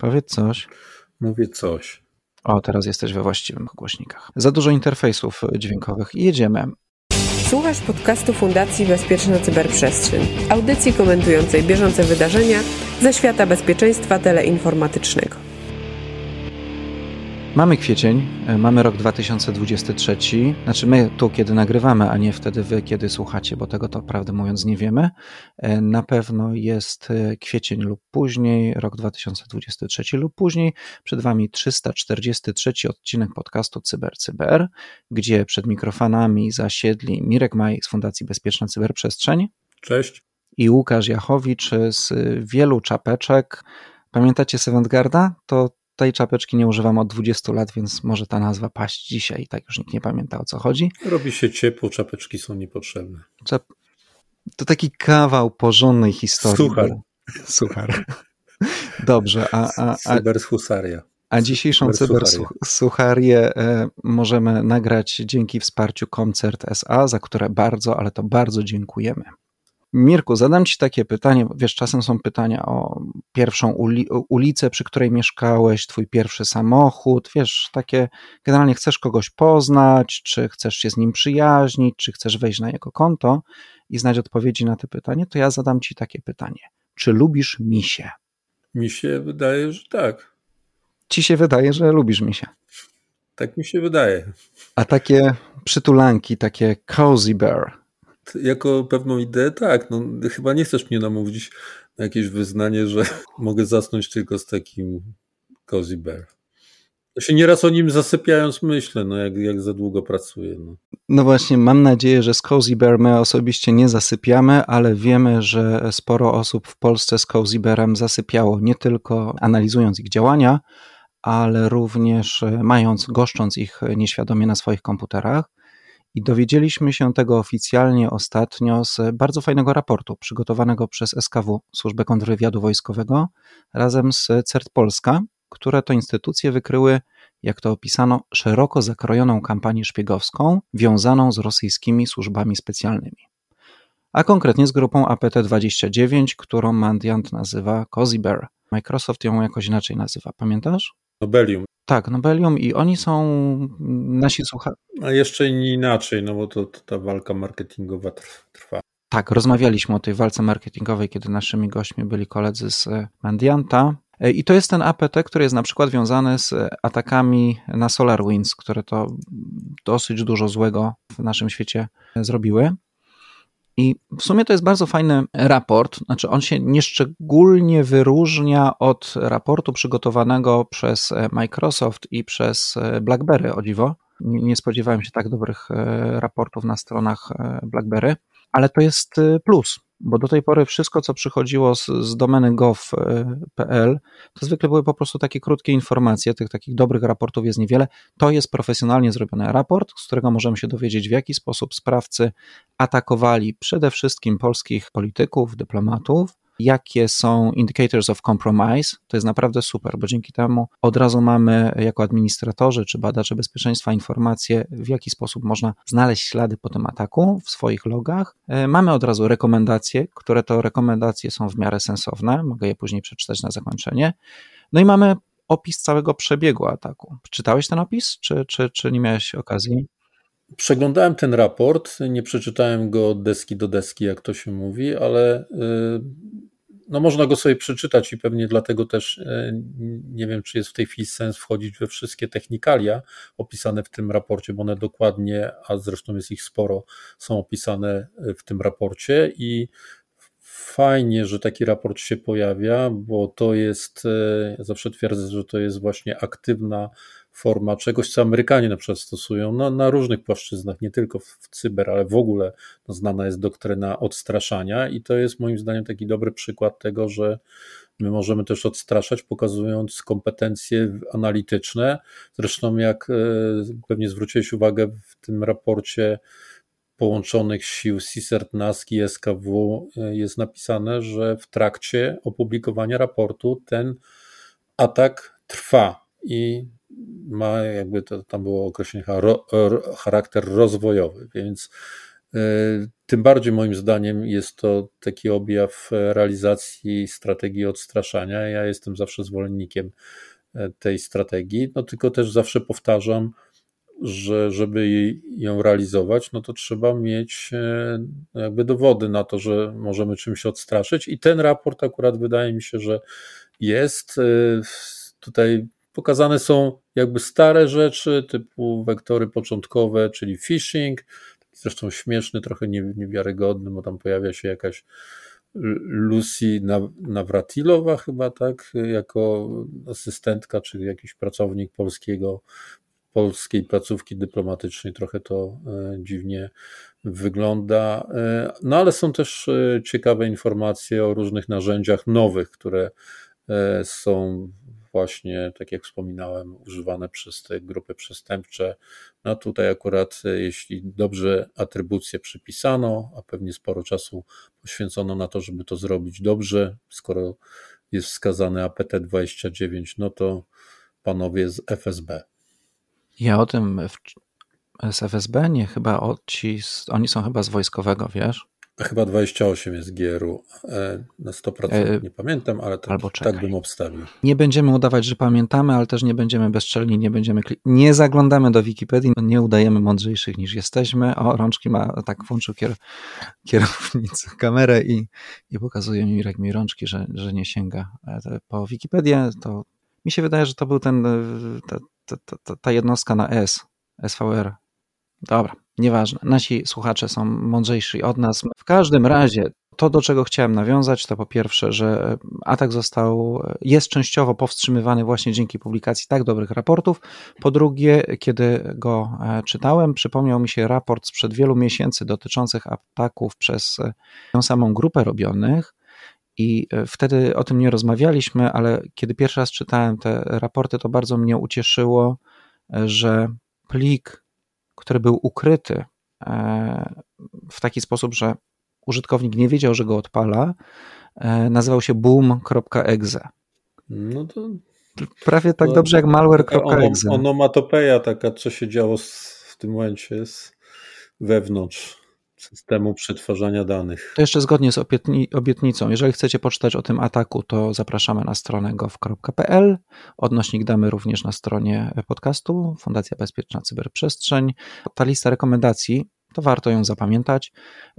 Powiedz coś. Mówię coś. O, teraz jesteś we właściwych głośnikach. Za dużo interfejsów dźwiękowych i jedziemy. Słuchasz podcastu Fundacji Bezpieczna Cyberprzestrzeń, audycji komentującej bieżące wydarzenia ze świata bezpieczeństwa teleinformatycznego. Mamy kwiecień, e, mamy rok 2023. Znaczy my tu, kiedy nagrywamy, a nie wtedy wy, kiedy słuchacie, bo tego to prawdę mówiąc nie wiemy. E, na pewno jest e, kwiecień lub później, rok 2023 lub później. Przed wami 343 odcinek podcastu CyberCyber, gdzie przed mikrofonami zasiedli Mirek Maj z Fundacji Bezpieczna Cyberprzestrzeń. Cześć. I Łukasz Jachowicz z wielu czapeczek. Pamiętacie Seventgarda? To tej czapeczki nie używam od 20 lat, więc może ta nazwa paść dzisiaj. Tak już nikt nie pamięta o co chodzi. Robi się ciepło, czapeczki są niepotrzebne. Czap... To taki kawał porządnej historii. Suchar. Suchar. Dobrze, a, a, a, Cyberhusaria. A dzisiejszą cybersucharię e, możemy nagrać dzięki wsparciu Koncert SA, za które bardzo, ale to bardzo dziękujemy. Mirku, zadam Ci takie pytanie, wiesz, czasem są pytania o pierwszą uli ulicę, przy której mieszkałeś, Twój pierwszy samochód, wiesz, takie, generalnie chcesz kogoś poznać, czy chcesz się z nim przyjaźnić, czy chcesz wejść na jego konto i znać odpowiedzi na te pytanie, to ja zadam Ci takie pytanie. Czy lubisz misie? Mi się wydaje, że tak. Ci się wydaje, że lubisz misie. Tak mi się wydaje. A takie przytulanki, takie cozy bear, jako pewną ideę, tak. No, chyba nie chcesz mnie namówić na jakieś wyznanie, że mogę zasnąć tylko z takim cozy bear. Ja się nieraz o nim zasypiając myślę, no jak, jak za długo pracuję. No. no właśnie, mam nadzieję, że z Cozy Bear my osobiście nie zasypiamy, ale wiemy, że sporo osób w Polsce z Cozy Bearem zasypiało, nie tylko analizując ich działania, ale również mając, goszcząc ich nieświadomie na swoich komputerach. I dowiedzieliśmy się tego oficjalnie ostatnio z bardzo fajnego raportu przygotowanego przez SKW, Służbę Kontrwywiadu Wojskowego, razem z CERT Polska, które to instytucje wykryły, jak to opisano, szeroko zakrojoną kampanię szpiegowską wiązaną z rosyjskimi służbami specjalnymi. A konkretnie z grupą APT-29, którą Mandiant nazywa Cozy Bear. Microsoft ją jakoś inaczej nazywa, pamiętasz? Nobelium. Tak, Nobelium i oni są nasi słuchacze. A jeszcze inaczej, no bo to, to ta walka marketingowa trwa. Tak, rozmawialiśmy o tej walce marketingowej, kiedy naszymi gośćmi byli koledzy z Mandianta. E, I to jest ten APT, który jest na przykład wiązany z atakami na SolarWinds, które to dosyć dużo złego w naszym świecie zrobiły. I w sumie to jest bardzo fajny raport. Znaczy, on się nieszczególnie wyróżnia od raportu przygotowanego przez e, Microsoft i przez e, BlackBerry, o dziwo. Nie spodziewałem się tak dobrych e, raportów na stronach BlackBerry, ale to jest plus bo do tej pory wszystko, co przychodziło z, z domeny gov.pl, to zwykle były po prostu takie krótkie informacje, tych takich dobrych raportów jest niewiele. To jest profesjonalnie zrobiony raport, z którego możemy się dowiedzieć, w jaki sposób sprawcy atakowali przede wszystkim polskich polityków, dyplomatów, jakie są indicators of compromise, to jest naprawdę super, bo dzięki temu od razu mamy jako administratorzy czy badacze bezpieczeństwa informacje, w jaki sposób można znaleźć ślady po tym ataku w swoich logach. E, mamy od razu rekomendacje, które to rekomendacje są w miarę sensowne, mogę je później przeczytać na zakończenie. No i mamy opis całego przebiegu ataku. Czytałeś ten opis, czy, czy, czy nie miałeś okazji? Przeglądałem ten raport, nie przeczytałem go od deski do deski, jak to się mówi, ale y, no można go sobie przeczytać i pewnie dlatego też e, nie wiem, czy jest w tej chwili sens wchodzić we wszystkie technikalia opisane w tym raporcie, bo one dokładnie, a zresztą jest ich sporo, są opisane w tym raporcie i fajnie, że taki raport się pojawia, bo to jest, e, ja zawsze twierdzę, że to jest właśnie aktywna forma czegoś, co Amerykanie na przykład stosują no, na różnych płaszczyznach, nie tylko w, w cyber, ale w ogóle no, znana jest doktryna odstraszania i to jest moim zdaniem taki dobry przykład tego, że my możemy też odstraszać, pokazując kompetencje analityczne. Zresztą, jak e, pewnie zwróciłeś uwagę w tym raporcie połączonych sił CISERT, NASK i SKW e, jest napisane, że w trakcie opublikowania raportu ten atak trwa i ma jakby to, tam było określenie charakter rozwojowy, więc Tym bardziej moim zdaniem jest to taki objaw realizacji strategii odstraszania. Ja jestem zawsze zwolennikiem tej strategii, no tylko też zawsze powtarzam, że żeby ją realizować, no to trzeba mieć e, jakby dowody na to, że możemy czymś odstraszyć i ten raport akurat wydaje mi się, że jest. E, tutaj pokazane są jakby stare rzeczy typu wektory początkowe, czyli phishing, zresztą śmieszny, trochę niewiarygodny, bo tam pojawia się jakaś Lucy Nawratilowa chyba, tak, jako asystentka, czy jakiś pracownik polskiego polskiej placówki dyplomatycznej trochę to e, dziwnie wygląda. E, no ale są też e, ciekawe informacje o różnych narzędziach nowych, które są właśnie, tak jak wspominałem, używane przez te grupy przestępcze. No tutaj akurat, jeśli dobrze atrybucje przypisano, a pewnie sporo czasu poświęcono na to, żeby to zrobić dobrze, skoro jest wskazany APT-29, no to panowie z FSB. Ja o tym w, z FSB nie chyba o ci, oni są chyba z wojskowego, wiesz? Chyba 28 jest GRU. E, na 100% e, nie pamiętam, ale tak, albo tak bym obstawił. Nie będziemy udawać, że pamiętamy, ale też nie będziemy bezczelni, nie będziemy nie zaglądamy do Wikipedii, nie udajemy mądrzejszych niż jesteśmy. O, rączki ma, tak włączył kier, kierownicę kamerę i, i pokazuje mi, jak mi rączki, że, że nie sięga e, po Wikipedię, to mi się wydaje, że to był ten, ta, ta, ta, ta jednostka na S, SVR. Dobra, nieważne. Nasi słuchacze są mądrzejsi od nas. Każdym razie to, do czego chciałem nawiązać, to po pierwsze, że atak został, jest częściowo powstrzymywany właśnie dzięki publikacji tak dobrych raportów. Po drugie, kiedy go e, czytałem, przypomniał mi się raport sprzed wielu miesięcy dotyczących ataków przez e, tę samą grupę robionych. I e, wtedy o tym nie rozmawialiśmy, ale kiedy pierwszy raz czytałem te raporty, to bardzo mnie ucieszyło, e, że plik, który był ukryty e, w taki sposób, że użytkownik nie wiedział, że go odpala, nazywał się boom.exe. No to prawie tak dobrze jak malware.exe. Onomatopeja taka, co się działo w tym momencie jest wewnątrz systemu przetwarzania danych. To jeszcze zgodnie z obietnicą. Jeżeli chcecie poczytać o tym ataku, to zapraszamy na stronę gov.pl. Odnośnik damy również na stronie podcastu Fundacja Bezpieczna Cyberprzestrzeń. Ta lista rekomendacji to warto ją zapamiętać.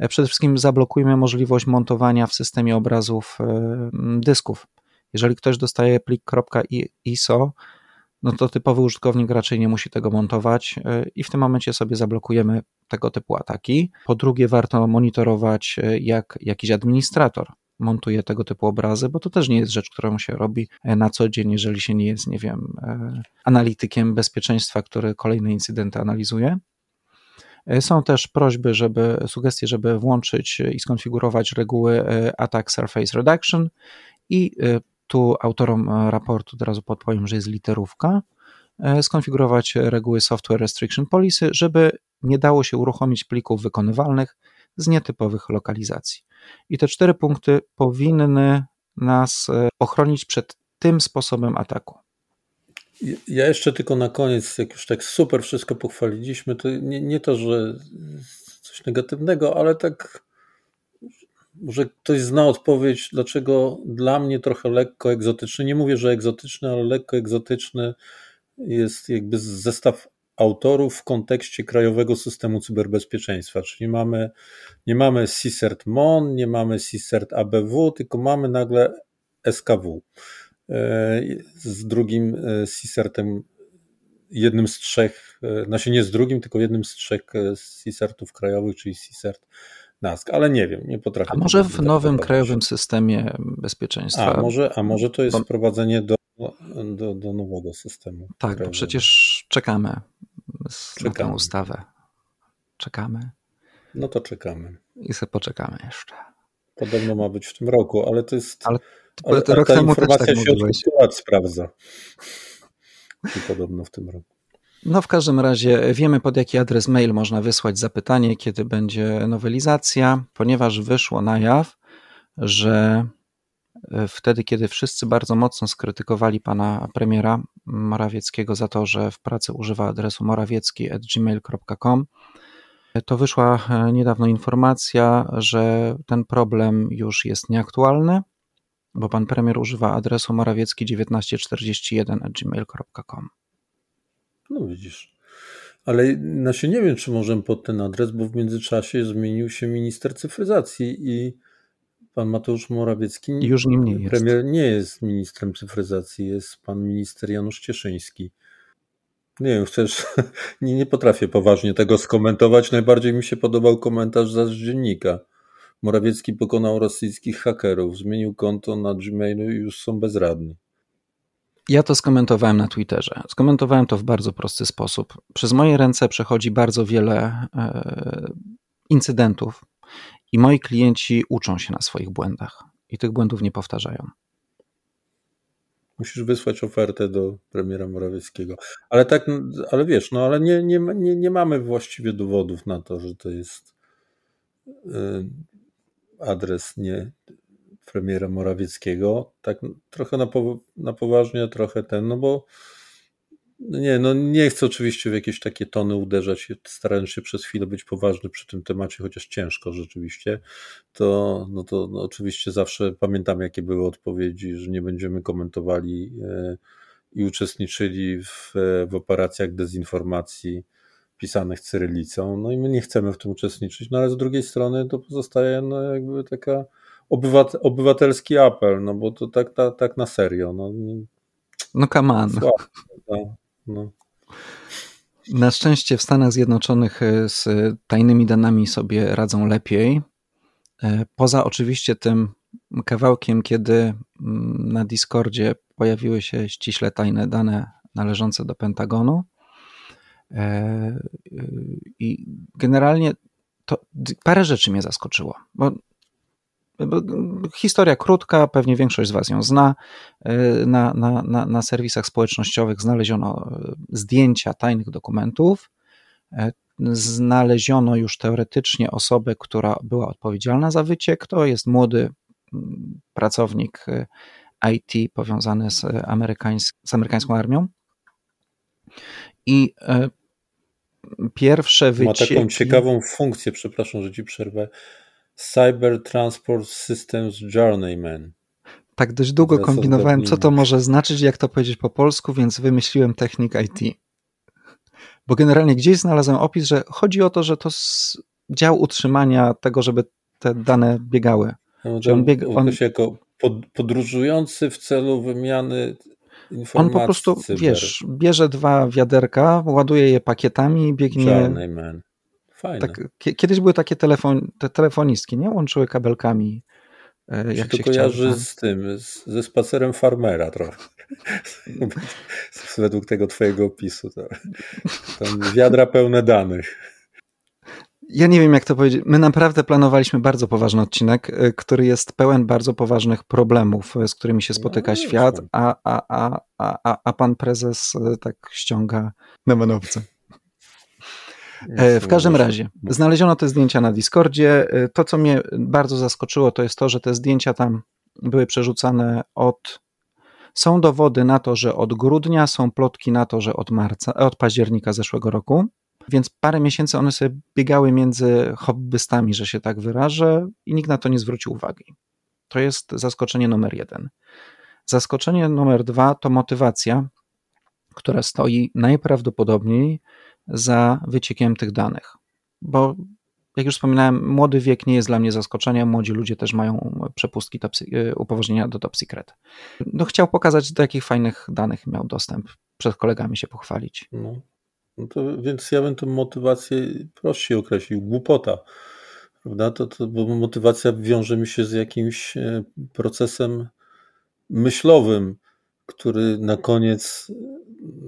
Przede wszystkim zablokujmy możliwość montowania w systemie obrazów e, dysków. Jeżeli ktoś dostaje plik .iso, no to typowy użytkownik raczej nie musi tego montować e, i w tym momencie sobie zablokujemy tego typu ataki. Po drugie, warto monitorować, e, jak jakiś administrator montuje tego typu obrazy, bo to też nie jest rzecz, którą się robi e, na co dzień, jeżeli się nie jest, nie wiem, analitykiem bezpieczeństwa, który kolejne incydenty analizuje. Są też prośby, żeby, sugestie, żeby włączyć i skonfigurować reguły Attack Surface Reduction i tu autorom e, raportu od razu podpowiem, że jest literówka, e, skonfigurować reguły Software Restriction Policy, żeby nie dało się uruchomić plików wykonywalnych z nietypowych lokalizacji. I te cztery punkty powinny nas e, ochronić przed tym sposobem ataku. Ja jeszcze tylko na koniec, jak już tak super wszystko pochwaliliśmy, to nie, nie to, że coś negatywnego, ale tak może ktoś zna odpowiedź, dlaczego dla mnie trochę lekko egzotyczny, nie mówię, że egzotyczny, ale lekko egzotyczny jest jakby zestaw autorów w kontekście krajowego systemu cyberbezpieczeństwa, czyli mamy, nie mamy CSERT MON, nie mamy CSERT ABW, tylko mamy nagle SKW z drugim e, CSERTem, jednym z trzech, e, znaczy nie z drugim, tylko jednym z trzech CSERTów krajowych, czyli CSERT NASK, ale nie wiem, nie potrafię. A może w nowym krajowym systemie bezpieczeństwa? A może, a może to jest bo... wprowadzenie do, do, do nowego systemu. Tak, bo przecież czekamy, czekamy na tę ustawę. Czekamy. No to czekamy. I sobie poczekamy jeszcze. Podobno ma być w tym roku, ale to jest. Ale, ale rok ta temu informacja też tak się od lat sprawdza. I podobno w tym roku. No w każdym razie wiemy pod jaki adres mail można wysłać zapytanie, kiedy będzie nowelizacja, ponieważ wyszło na jaw, że e, wtedy, kiedy wszyscy bardzo mocno skrytykowali pana premiera Morawieckiego za to, że w pracy używa adresu morawiecki.gmail.com, To wyszła niedawno informacja, że ten problem już jest nieaktualny, bo pan premier używa adresu morawiecki1941 No widzisz. Ale znaczy nie wiem, czy możemy pod ten adres, bo w międzyczasie zmienił się minister cyfryzacji i pan Mateusz Morawiecki już nim nie premier jest. nie jest ministrem cyfryzacji, jest pan minister Janusz Cieszyński. Nie wiem, chcesz, nie, nie potrafię poważnie tego skomentować. Najbardziej mi się podobał komentarz z dziennika. Morawiecki pokonał rosyjskich hakerów, zmienił konto na Gmailu i już są bezradni. Ja to skomentowałem na Twitterze. Skomentowałem to w bardzo prosty sposób. Przez moje ręce przechodzi bardzo wiele e, incydentów i moi klienci uczą się na swoich błędach i tych błędów nie powtarzają. Musisz wysłać ofertę do premiera Morawieckiego. Ale tak, ale wiesz, no ale nie, nie, nie, nie mamy właściwie dowodów na to, że to jest e, adres nie premiera Morawieckiego, tak trochę na, po, na poważnie, trochę ten, no bo no nie, no nie chcę oczywiście w jakieś takie tony uderzać, starając się przez chwilę być poważny przy tym temacie, chociaż ciężko rzeczywiście, to, no to no oczywiście zawsze pamiętam, jakie były odpowiedzi, że nie będziemy komentowali e, i uczestniczyli w, w operacjach dezinformacji pisanych cyrylicą, no i my nie chcemy w tym uczestniczyć, no ale z drugiej strony to pozostaje no jakby taka obywat, obywatelski apel, no bo to tak, tak, tak na serio. No, no come on. no, no. Na szczęście w Stanach Zjednoczonych e, z tajnymi danymi sobie radzą lepiej. E, poza oczywiście tym kawałkiem, kiedy mm, na Discordzie pojawiły się ściśle tajne dane należące do Pentagonu. E, I generalnie to parę rzeczy mnie zaskoczyło, bo Historia krótka, pewnie większość z Was ją zna. Na, na, na, na serwisach społecznościowych znaleziono zdjęcia tajnych dokumentów. Znaleziono już teoretycznie osobę, która była odpowiedzialna za wyciek. To jest młody pracownik IT powiązany z, amerykańsk z amerykańską armią. I pierwsze wycieki... Ma taką ciekawą funkcję, przepraszam, że Ci przerwę Cyber Transport Systems Journeyman. Tak dość długo kombinowałem, co to może znaczyć, jak to powiedzieć po polsku, więc wymyśliłem technik IT. Bo generalnie gdzieś znalazłem opis, że chodzi o to, że to dział utrzymania tego, żeby te dane biegały. No, on biega, on... jako podróżujący w celu wymiany. On po prostu, cyber. wiesz, bierze dwa wiaderka, ładuje je pakietami i biegnie. Tak, kiedyś były takie telefon, te telefonistki, nie? Łączyły kabelkami. E, jak się, to kojarzy chciał, z tym, z, ze spacerem farmera trochę. Według tego twojego opisu. To, tam wiadra pełne danych. Ja nie wiem, jak to powiedzieć. My naprawdę planowaliśmy bardzo poważny odcinek, e, który jest pełen bardzo poważnych problemów, e, z którymi się spotyka no, świat, a, a, a, a, a pan prezes tak ściąga na manowce. E, w każdym razie, znaleziono te zdjęcia na Discordzie. E, to, co mnie bardzo zaskoczyło, to jest to, że te zdjęcia tam były przerzucane od. Są dowody na to, że od grudnia, są plotki na to, że od marca, od października zeszłego roku. Więc parę miesięcy one sobie biegały między hobbystami, że się tak wyrażę, i nikt na to nie zwrócił uwagi. To jest zaskoczenie numer jeden. Zaskoczenie numer dwa to motywacja, która stoi najprawdopodobniej za wyciekiem tych danych. Bo jak już wspominałem, młody wiek nie jest dla mnie zaskoczeniem. Młodzi ludzie też mają przepustki top, upoważnienia do top secret. No, chciał pokazać, do jakich fajnych danych miał dostęp, przed kolegami się pochwalić. No. No to, więc ja bym tę motywację prościej określił. Głupota. Prawda? To, to, bo motywacja wiąże mi się z jakimś e, procesem myślowym, który na koniec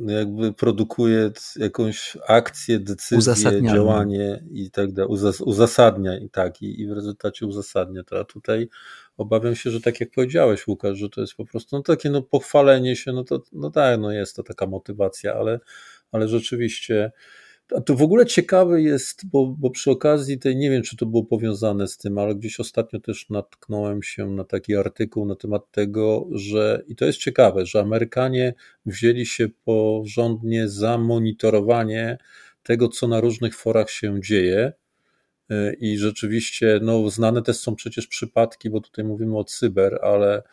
jakby produkuje jakąś akcję, decyzję, działanie i tak dalej, uzasadnia i tak, i, i w rezultacie uzasadnia to. A tutaj obawiam się, że tak jak powiedziałeś, Łukasz, że to jest po prostu no, takie no, pochwalenie się, no to no tak, no jest to taka motywacja, ale, ale rzeczywiście a to w ogóle ciekawe jest, bo, bo przy okazji tej, nie wiem czy to było powiązane z tym, ale gdzieś ostatnio też natknąłem się na taki artykuł na temat tego, że, i to jest ciekawe, że Amerykanie wzięli się porządnie za monitorowanie tego, co na różnych forach się dzieje. I rzeczywiście, no, znane też są przecież przypadki, bo tutaj mówimy o cyber, ale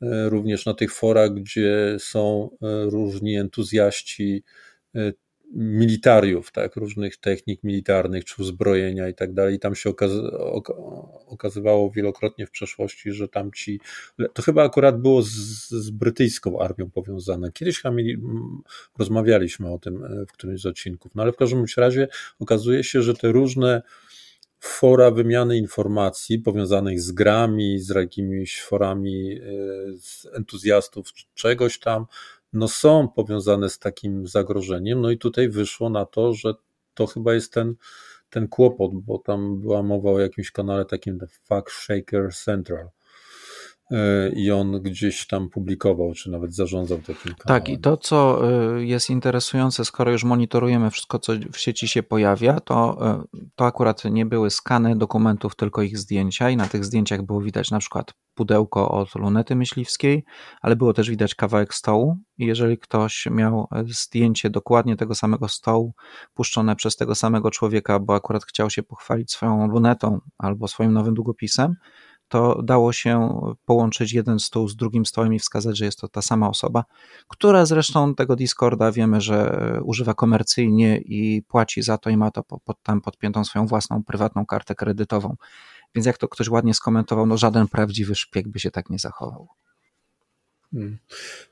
również na tych forach, gdzie są różni entuzjaści militariów, tak, różnych technik militarnych czy uzbrojenia i tak dalej. Tam się okazy okazywało wielokrotnie w przeszłości, że tam ci, to chyba akurat było z, z brytyjską armią powiązane. Kiedyś chyba mieli, rozmawialiśmy o tym e, w którymś z odcinków, no ale w każdym razie okazuje się, że te różne fora wymiany informacji powiązanych z grami, z jakimiś forami e, z entuzjastów czegoś tam, no są powiązane z takim zagrożeniem. No i tutaj wyszło na to, że to chyba jest ten, ten kłopot, bo tam była mowa o jakimś kanale takim The Fact Shaker Central. E, I on gdzieś tam publikował, czy nawet zarządzał takim kanałem. Tak, i to, co e, jest interesujące, skoro już monitorujemy wszystko, co w sieci się pojawia, to, e, to akurat nie były skany dokumentów, tylko ich zdjęcia, i na tych zdjęciach było widać na przykład pudełko od lunety myśliwskiej, ale było też widać kawałek stołu i jeżeli ktoś miał zdjęcie dokładnie tego samego stołu puszczone przez tego samego człowieka, bo akurat chciał się pochwalić swoją lunetą albo swoim nowym długopisem, to dało się połączyć jeden stół z drugim stołem i wskazać, że jest to ta sama osoba, która zresztą tego Discorda wiemy, że używa komercyjnie i płaci za to i ma to pod, tam podpiętą swoją własną prywatną kartę kredytową. Więc jak to ktoś ładnie skomentował, no żaden prawdziwy szpieg by się tak nie zachował. Hmm.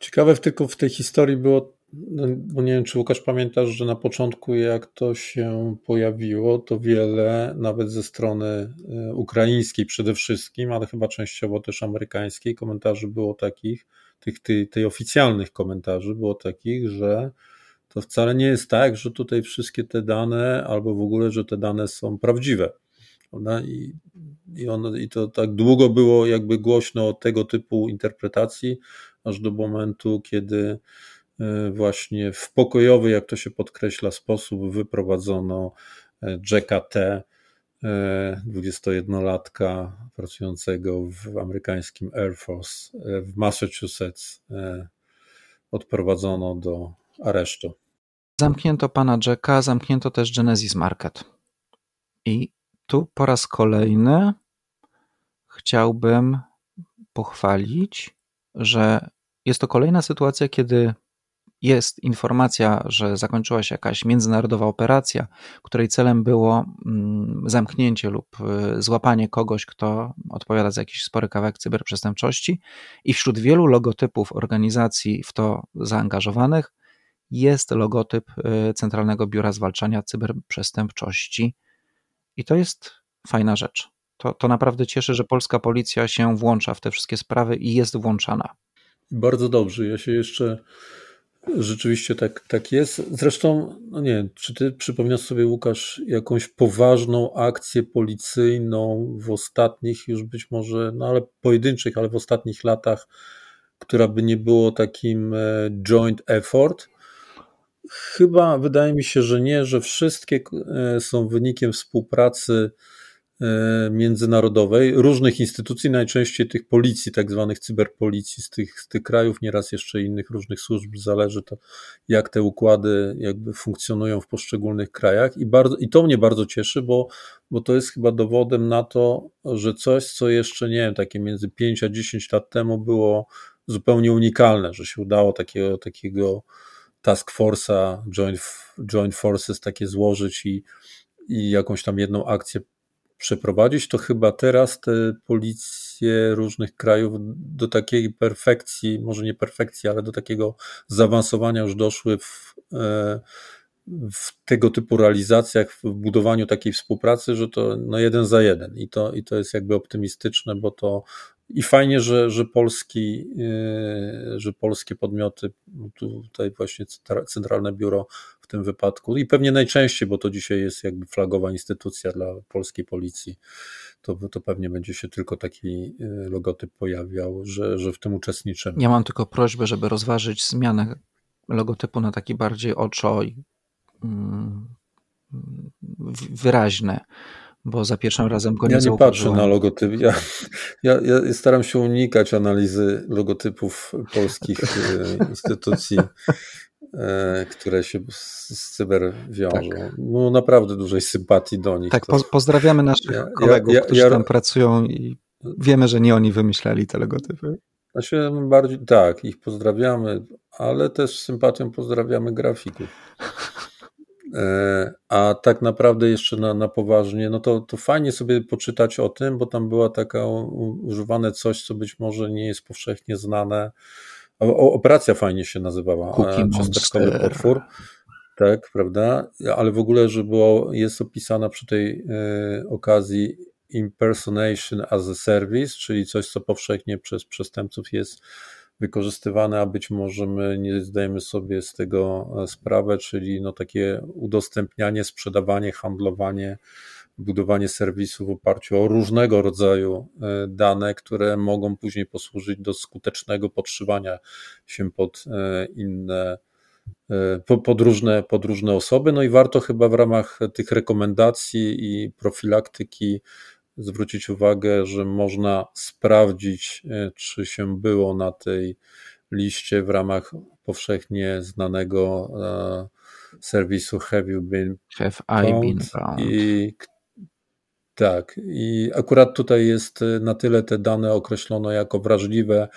Ciekawe tylko w tej historii było, no, nie wiem, czy Łukasz pamiętasz, że na początku jak to się pojawiło, to wiele, nawet ze strony e, ukraińskiej przede wszystkim, ale chyba częściowo też amerykańskiej, komentarzy było takich, tych, tej, oficjalnych komentarzy było takich, że to wcale nie jest tak, że tutaj wszystkie te dane, albo w ogóle, że te dane są prawdziwe. I, i, on, I to tak długo było jakby głośno tego typu interpretacji, aż do momentu, kiedy właśnie w pokojowy, jak to się podkreśla, sposób wyprowadzono e, Jacka T., 21-latka e, pracującego w amerykańskim Air Force w Massachusetts, odprowadzono do aresztu. Zamknięto pana Jacka, zamknięto też Genesis Market. I tu po raz kolejny chciałbym pochwalić, że jest to kolejna sytuacja, kiedy jest informacja, że zakończyła się jakaś międzynarodowa operacja, której celem było mm, zamknięcie lub y, złapanie kogoś, kto odpowiada za jakiś spory kawałek cyberprzestępczości, i wśród wielu logotypów organizacji w to zaangażowanych jest logotyp y, Centralnego Biura Zwalczania Cyberprzestępczości. I to jest fajna rzecz. To, to naprawdę cieszy, że polska policja się włącza w te wszystkie sprawy i jest włączana. Bardzo dobrze. Ja się jeszcze rzeczywiście tak, tak jest. Zresztą, no nie czy ty przypominasz sobie, Łukasz, jakąś poważną akcję policyjną w ostatnich, już być może, no ale pojedynczych, ale w ostatnich latach, która by nie było takim e, joint effort? Chyba wydaje mi się, że nie, że wszystkie e, są wynikiem współpracy międzynarodowej, różnych instytucji, najczęściej tych policji, tak zwanych cyberpolicji z tych, z tych krajów, nieraz jeszcze innych różnych służb, zależy to, jak te układy jakby funkcjonują w poszczególnych krajach. I, bardzo, i to mnie bardzo cieszy, bo, bo to jest chyba dowodem na to, że coś, co jeszcze, nie wiem, takie między 5 a 10 lat temu było zupełnie unikalne, że się udało takiego, takiego task force'a, joint, joint forces takie złożyć i, i jakąś tam jedną akcję przeprowadzić, to chyba teraz te policje różnych krajów do takiej perfekcji, może nie perfekcji, ale do takiego zaawansowania już doszły w, e, w tego typu realizacjach, w budowaniu takiej współpracy, że to no jeden za jeden. I to, i to jest jakby optymistyczne, bo to i fajnie, że, że, polski, e, że polskie podmioty, tutaj właśnie Centralne Biuro w tym wypadku i pewnie najczęściej, bo to dzisiaj jest jakby flagowa instytucja dla polskiej policji, to, to pewnie będzie się tylko taki e, logotyp pojawiał, że, że w tym uczestniczymy. Ja mam tylko prośbę, żeby rozważyć zmianę logotypu na taki bardziej oczo i mm, wyraźne bo za pierwszym razem go nie Ja nie patrzę na logotyp. Ja, ja, ja, staram się unikać analizy logotypów polskich e, instytucji. e, które się z, cyber wiążą. Tak. No, naprawdę dużej sympatii do nich. Tak, to... pozdrawiamy naszych ja, kolegów, ja, którzy tam pracują i wiemy, że nie oni wymyślali te logotypy. Znaczy, bardziej tak, ich pozdrawiamy, ale też z sympatią pozdrawiamy grafików. E, a tak naprawdę jeszcze na, na poważnie, no to, to fajnie sobie poczytać o tym, bo tam była taka używane coś, co być może nie jest powszechnie znane. O, operacja fajnie się nazywała. Cookie Cząsteczkowy potwór. Tak, prawda? Ale w ogóle, że było, jest opisana przy tej y, okazji impersonation as a service, czyli coś, co powszechnie przez przestępców jest wykorzystywane, a być może my nie zdajemy sobie z tego e, sprawę, czyli no takie udostępnianie, sprzedawanie, handlowanie, budowanie serwisów w oparciu o różnego rodzaju e, dane, które mogą później posłużyć do skutecznego podszywania się pod e, inne pod różne, pod różne osoby. No i warto chyba w ramach tych rekomendacji i profilaktyki zwrócić uwagę, że można sprawdzić, e, czy się było na tej liście w ramach powszechnie znanego e, serwisu Have You Been Have I Been Found? I, tak, i akurat tutaj jest e, na tyle te dane określono jako wrażliwe,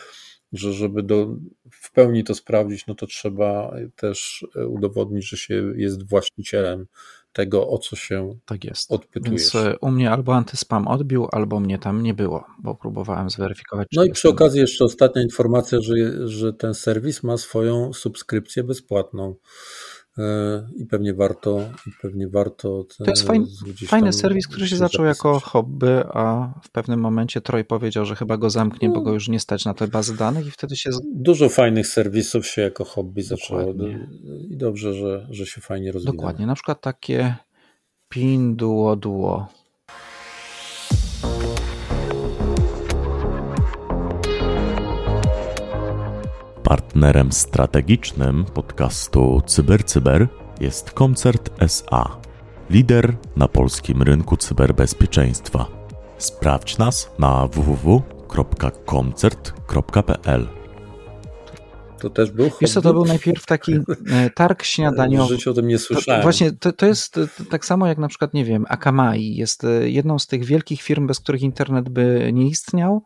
że żeby do, w pełni to sprawdzić, no to trzeba też udowodnić, że się jest właścicielem tego, o co się tak jest. odpytujesz. Więc e, u mnie albo antyspam odbił, albo mnie tam nie było, bo próbowałem zweryfikować. No i przy okazji jeszcze ostatnia informacja, że, że ten serwis ma swoją subskrypcję bezpłatną. E, i pewnie warto, i pewnie warto. To jest fajny, fajny serwis, który się zaczął jako hobby, a w pewnym momencie Troy powiedział, że chyba go zamknie, no. bo go już nie stać na te bazy danych i wtedy się. Dużo fajnych serwisów się jako hobby zaczęło i dobrze, że, że się fajnie rozwija. Dokładnie, na przykład takie Pinduoduo. Partnerem strategicznym podcastu CyberCyber jest Koncert SA, lider na polskim rynku cyberbezpieczeństwa. Sprawdź nas na www.koncert.pl. To też był Wiesz co, to był najpierw taki e, targ śniadaniowy. W życiu o tym nie słyszałem. To, właśnie, to, to jest tak samo jak na przykład, nie wiem, Akamai jest e, jedną z tych wielkich firm, bez których internet by nie istniał,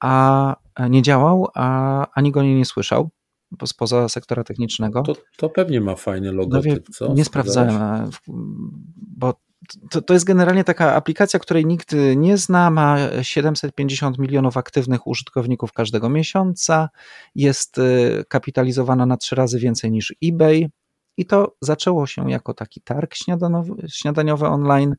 a nie działał, a ani go nie, nie słyszał spoza sektora technicznego. To, to pewnie ma fajny logotyp, no, co? Nie sprawdzałem, bo to, to jest generalnie taka aplikacja, której nikt nie zna, ma 750 milionów aktywnych użytkowników każdego miesiąca, jest y, kapitalizowana na trzy razy więcej niż eBay i to zaczęło się jako taki targ śniadaniowy online,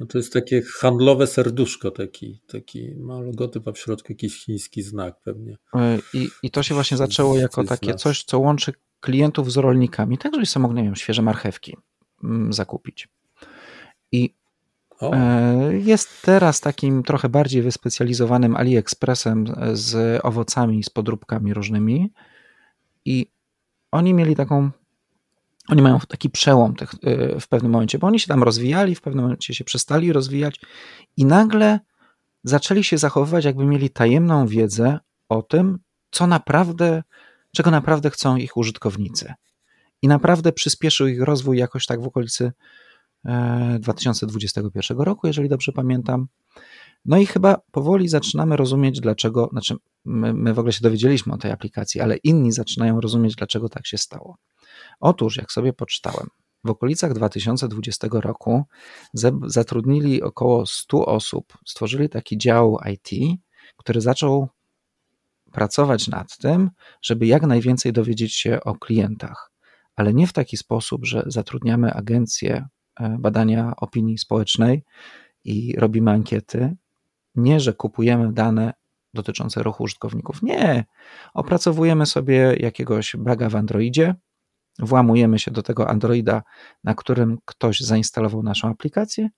no to jest takie handlowe serduszko, taki, taki ma logotyp, a w środku jakiś chiński znak pewnie. E, I, i to się właśnie zaczęło jako takie coś, co łączy klientów z rolnikami, tak żeby sobie mogli, nie wiem, świeże marchewki mm, zakupić. I o. E, jest teraz takim trochę bardziej wyspecjalizowanym AliExpressem z owocami, z podróbkami różnymi i oni mieli taką oni mają taki przełom tych, y, w pewnym momencie, bo oni się tam rozwijali, w pewnym momencie się przestali rozwijać i nagle zaczęli się zachowywać, jakby mieli tajemną wiedzę o tym, co naprawdę, czego naprawdę chcą ich użytkownicy. I naprawdę przyspieszył ich rozwój jakoś tak w okolicy 2021 e, roku, jeżeli dobrze pamiętam. No i chyba powoli zaczynamy rozumieć, dlaczego, znaczy my, my w ogóle się dowiedzieliśmy o tej aplikacji, ale inni zaczynają rozumieć, dlaczego tak się stało. Otóż, jak sobie poczytałem, w okolicach 2020 roku zatrudnili około 100 osób, stworzyli taki dział IT, który zaczął pracować nad tym, żeby jak najwięcej dowiedzieć się o klientach, ale nie w taki sposób, że zatrudniamy agencję e, badania opinii społecznej i robimy ankiety, nie, że kupujemy dane dotyczące ruchu użytkowników. Nie, opracowujemy sobie jakiegoś baga w Androidzie, włamujemy się do tego Androida, na którym ktoś zainstalował naszą aplikację,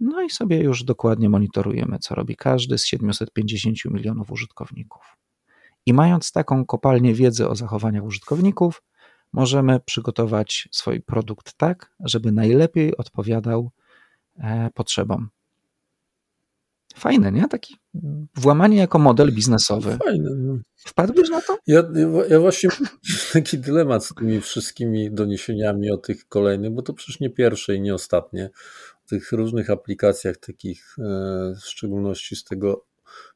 no i sobie już dokładnie monitorujemy, co robi każdy z 750 milionów użytkowników. I mając taką kopalnię wiedzy o zachowaniach użytkowników, możemy przygotować swój produkt tak, żeby najlepiej odpowiadał e, potrzebom. Fajne, nie? Taki włamanie jako model biznesowy. Fajne. No. Wpadłbyś na to? Ja, ja właśnie mam taki dylemat z tymi wszystkimi doniesieniami o tych kolejnych, bo to przecież nie pierwsze i nie ostatnie. O tych różnych aplikacjach, takich, e, w szczególności z tego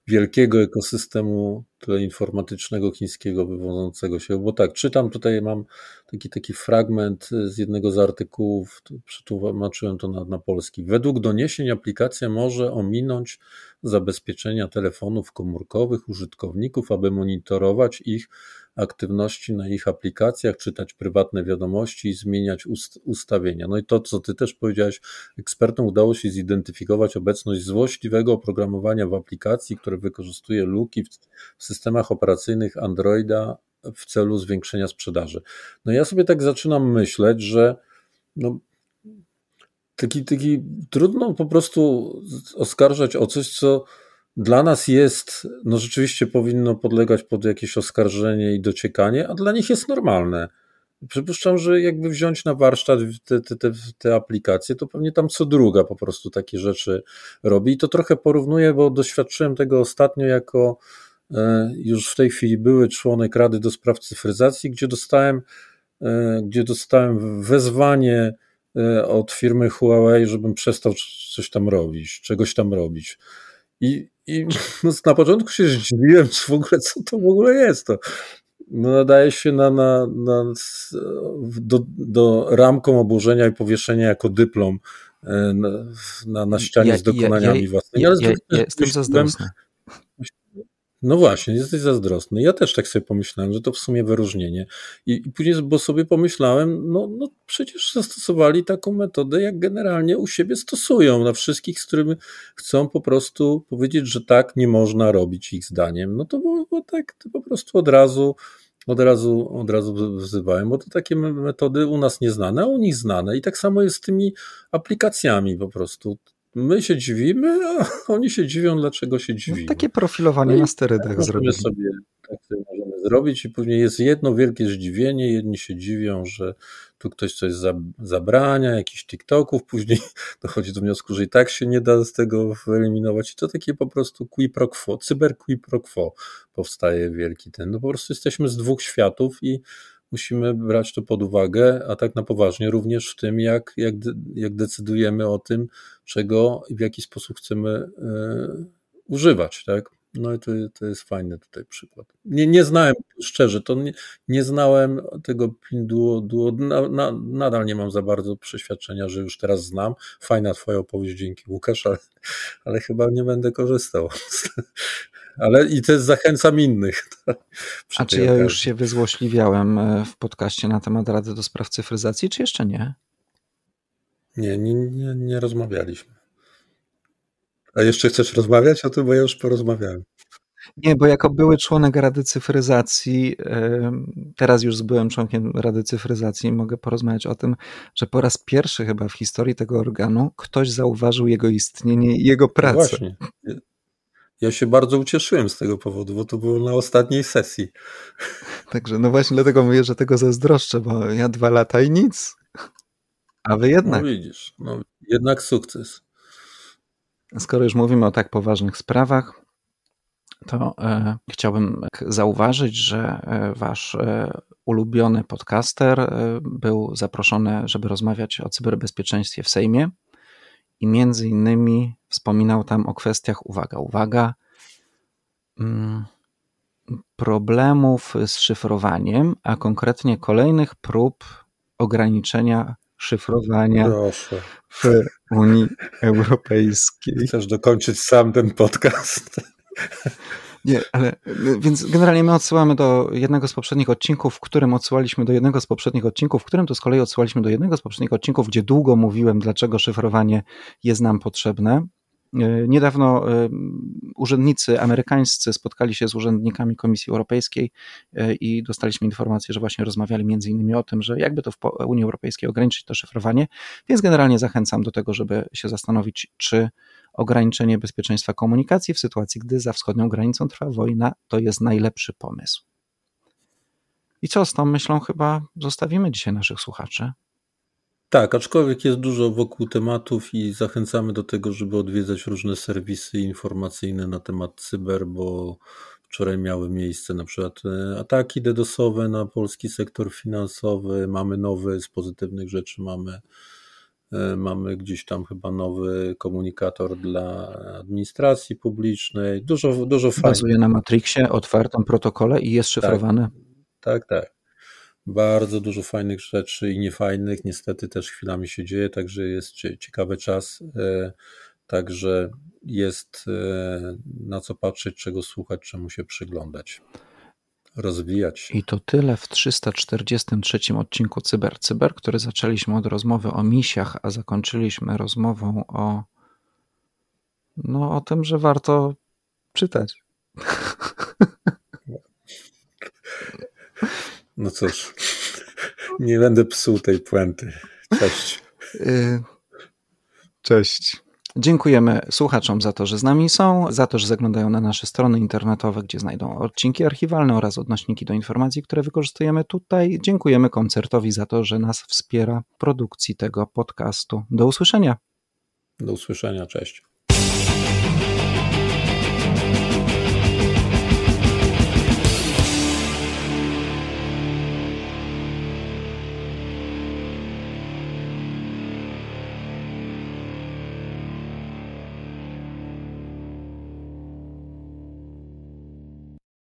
wielkiego ekosystemu teleinformatycznego chińskiego wywodzącego się. Bo tak, czytam tutaj, mam taki, taki fragment z jednego z artykułów, przetłumaczyłem to na, na polski. Według doniesień aplikacja może ominąć zabezpieczenia telefonów komórkowych użytkowników, aby monitorować ich aktywności na ich aplikacjach, czytać prywatne wiadomości i zmieniać ust ustawienia. No i to, co ty też powiedziałeś, ekspertom udało się zidentyfikować obecność złośliwego oprogramowania w aplikacji, które wykorzystuje luki w, w systemach operacyjnych Androida w celu zwiększenia sprzedaży. No ja sobie tak zaczynam myśleć, że no, taki, taki trudno po prostu oskarżać o coś, co dla nas jest, no rzeczywiście powinno podlegać pod jakieś oskarżenie i dociekanie, a dla nich jest normalne. Przypuszczam, że jakby wziąć na warsztat te, te, te, te, aplikacje, to pewnie tam co druga po prostu takie rzeczy robi. I to trochę porównuję, bo doświadczyłem tego ostatnio jako e, już w tej chwili były członek Rady do Spraw Cyfryzacji, gdzie dostałem, e, gdzie dostałem wezwanie e, od firmy Huawei, żebym przestał coś tam robić, czegoś tam robić. I, i no, na początku się zdziwiłem, czy w ogóle, co to w ogóle jest. To no, nadaje się na, na, na, do, do ramką oburzenia i powieszenia jako dyplom e, na, na, na ścianie ja, z dokonaniami ja, ja, własnymi. Ja, ja, ja jestem zazdrosny. No właśnie, jesteś zazdrosny. Ja też tak sobie pomyślałem, że to w sumie wyróżnienie. I, i później, bo sobie pomyślałem, no, no przecież zastosowali taką metodę, jak generalnie u siebie stosują na wszystkich, z którymi chcą po prostu powiedzieć, że tak nie można robić ich zdaniem. No to było, było tak, to po prostu od razu od razu, od razu wzywałem, bo to takie metody u nas nieznane, a u nich znane. I tak samo jest z tymi aplikacjami po prostu my się dziwimy, a oni się dziwią, dlaczego się dziwimy. No, takie profilowanie no na sterydach zrobimy. sobie tak sobie możemy zrobić i później jest jedno wielkie zdziwienie, jedni się dziwią, że tu ktoś coś zabrania, jakiś TikToków, później dochodzi do wniosku, że i tak się nie da z tego wyeliminować i to takie po prostu qui pro quo, cyber qui pro quo powstaje wielki ten, no po prostu jesteśmy z dwóch światów i musimy brać to pod uwagę, a tak na poważnie również w tym, jak, jak, jak decydujemy o tym, czego i w jaki sposób chcemy y, używać, tak? No i to, to jest fajny tutaj przykład. Nie, nie znałem, szczerze, to nie, nie znałem tego Pinduo, duo, na, na, nadal nie mam za bardzo przeświadczenia, że już teraz znam. Fajna twoja opowieść, dzięki Łukasz, ale, ale chyba nie będę korzystał ale i też zachęcam innych. A czy ja już się wyzłośliwiałem e, w podcaście na temat Rady do Spraw Cyfryzacji, czy jeszcze nie? Nie, nie, nie, nie rozmawialiśmy. A jeszcze chcesz rozmawiać o tym, bo ja już porozmawiałem. Nie, bo jako były członek Rady Cyfryzacji, teraz już byłem członkiem Rady Cyfryzacji, mogę porozmawiać o tym, że po raz pierwszy chyba w historii tego organu ktoś zauważył jego istnienie i jego pracę. No właśnie. Ja się bardzo ucieszyłem z tego powodu, bo to było na ostatniej sesji. Także no właśnie dlatego mówię, że tego zazdroszczę, bo ja dwa lata i nic. A wy jednak. No widzisz, no, jednak sukces. Skoro już mówimy o tak poważnych sprawach, to e, chciałbym zauważyć, że e, wasz e, ulubiony podcaster e, był zaproszony, żeby rozmawiać o cyberbezpieczeństwie w Sejmie i między innymi wspominał tam o kwestiach, uwaga, uwaga, mm, problemów z szyfrowaniem, a konkretnie kolejnych prób ograniczenia szyfrowania Proszę. w Unii Europejskiej. Chcesz dokończyć sam ten podcast? Nie, ale więc generalnie my odsyłamy do jednego z poprzednich odcinków, w którym odsyłaliśmy do jednego z poprzednich odcinków, w którym to z kolei odsyłaliśmy do jednego z poprzednich odcinków, gdzie długo mówiłem, dlaczego szyfrowanie jest nam potrzebne. E, niedawno e, urzędnicy amerykańscy spotkali się z urzędnikami Komisji Europejskiej e, i dostaliśmy informację, że właśnie rozmawiali między innymi o tym, że jakby to w Unii Europejskiej ograniczyć to szyfrowanie, więc generalnie zachęcam do tego, żeby się zastanowić, czy ograniczenie bezpieczeństwa komunikacji w sytuacji, gdy za wschodnią granicą trwa wojna, to jest najlepszy pomysł. I co z tą myślą chyba zostawimy dzisiaj naszych słuchaczy? Tak, aczkolwiek jest dużo wokół tematów i zachęcamy do tego, żeby odwiedzać różne serwisy informacyjne na temat cyber, bo wczoraj miały miejsce na przykład e, ataki DDoSowe na polski sektor finansowy, mamy nowe z pozytywnych rzeczy, mamy e, Mamy gdzieś tam chyba nowy komunikator dla administracji publicznej. Dużo, dużo fajnych. Bazuje na Matrixie, otwartym protokole i jest szyfrowany. Tak, tak. tak. Bardzo dużo fajnych rzeczy i niefajnych. Niestety też chwilami się dzieje, także jest ciekawy czas. E, także jest e, na co patrzeć, czego słuchać, czemu się przyglądać. Rozwijać. I to tyle w 343 odcinku Cyber Cyber, który zaczęliśmy od rozmowy o misiach, a zakończyliśmy rozmową o no o tym, że warto czytać. No cóż, nie będę psuł tej puenty. Cześć. Y, cześć. Dziękujemy słuchaczom za to, że z nami są, za to, że zaglądają na nasze strony internetowe, gdzie znajdą odcinki archiwalne oraz odnośniki do informacji, które wykorzystujemy tutaj. Dziękujemy koncertowi za to, że nas wspiera w produkcji tego podcastu. Do usłyszenia. Do usłyszenia, cześć.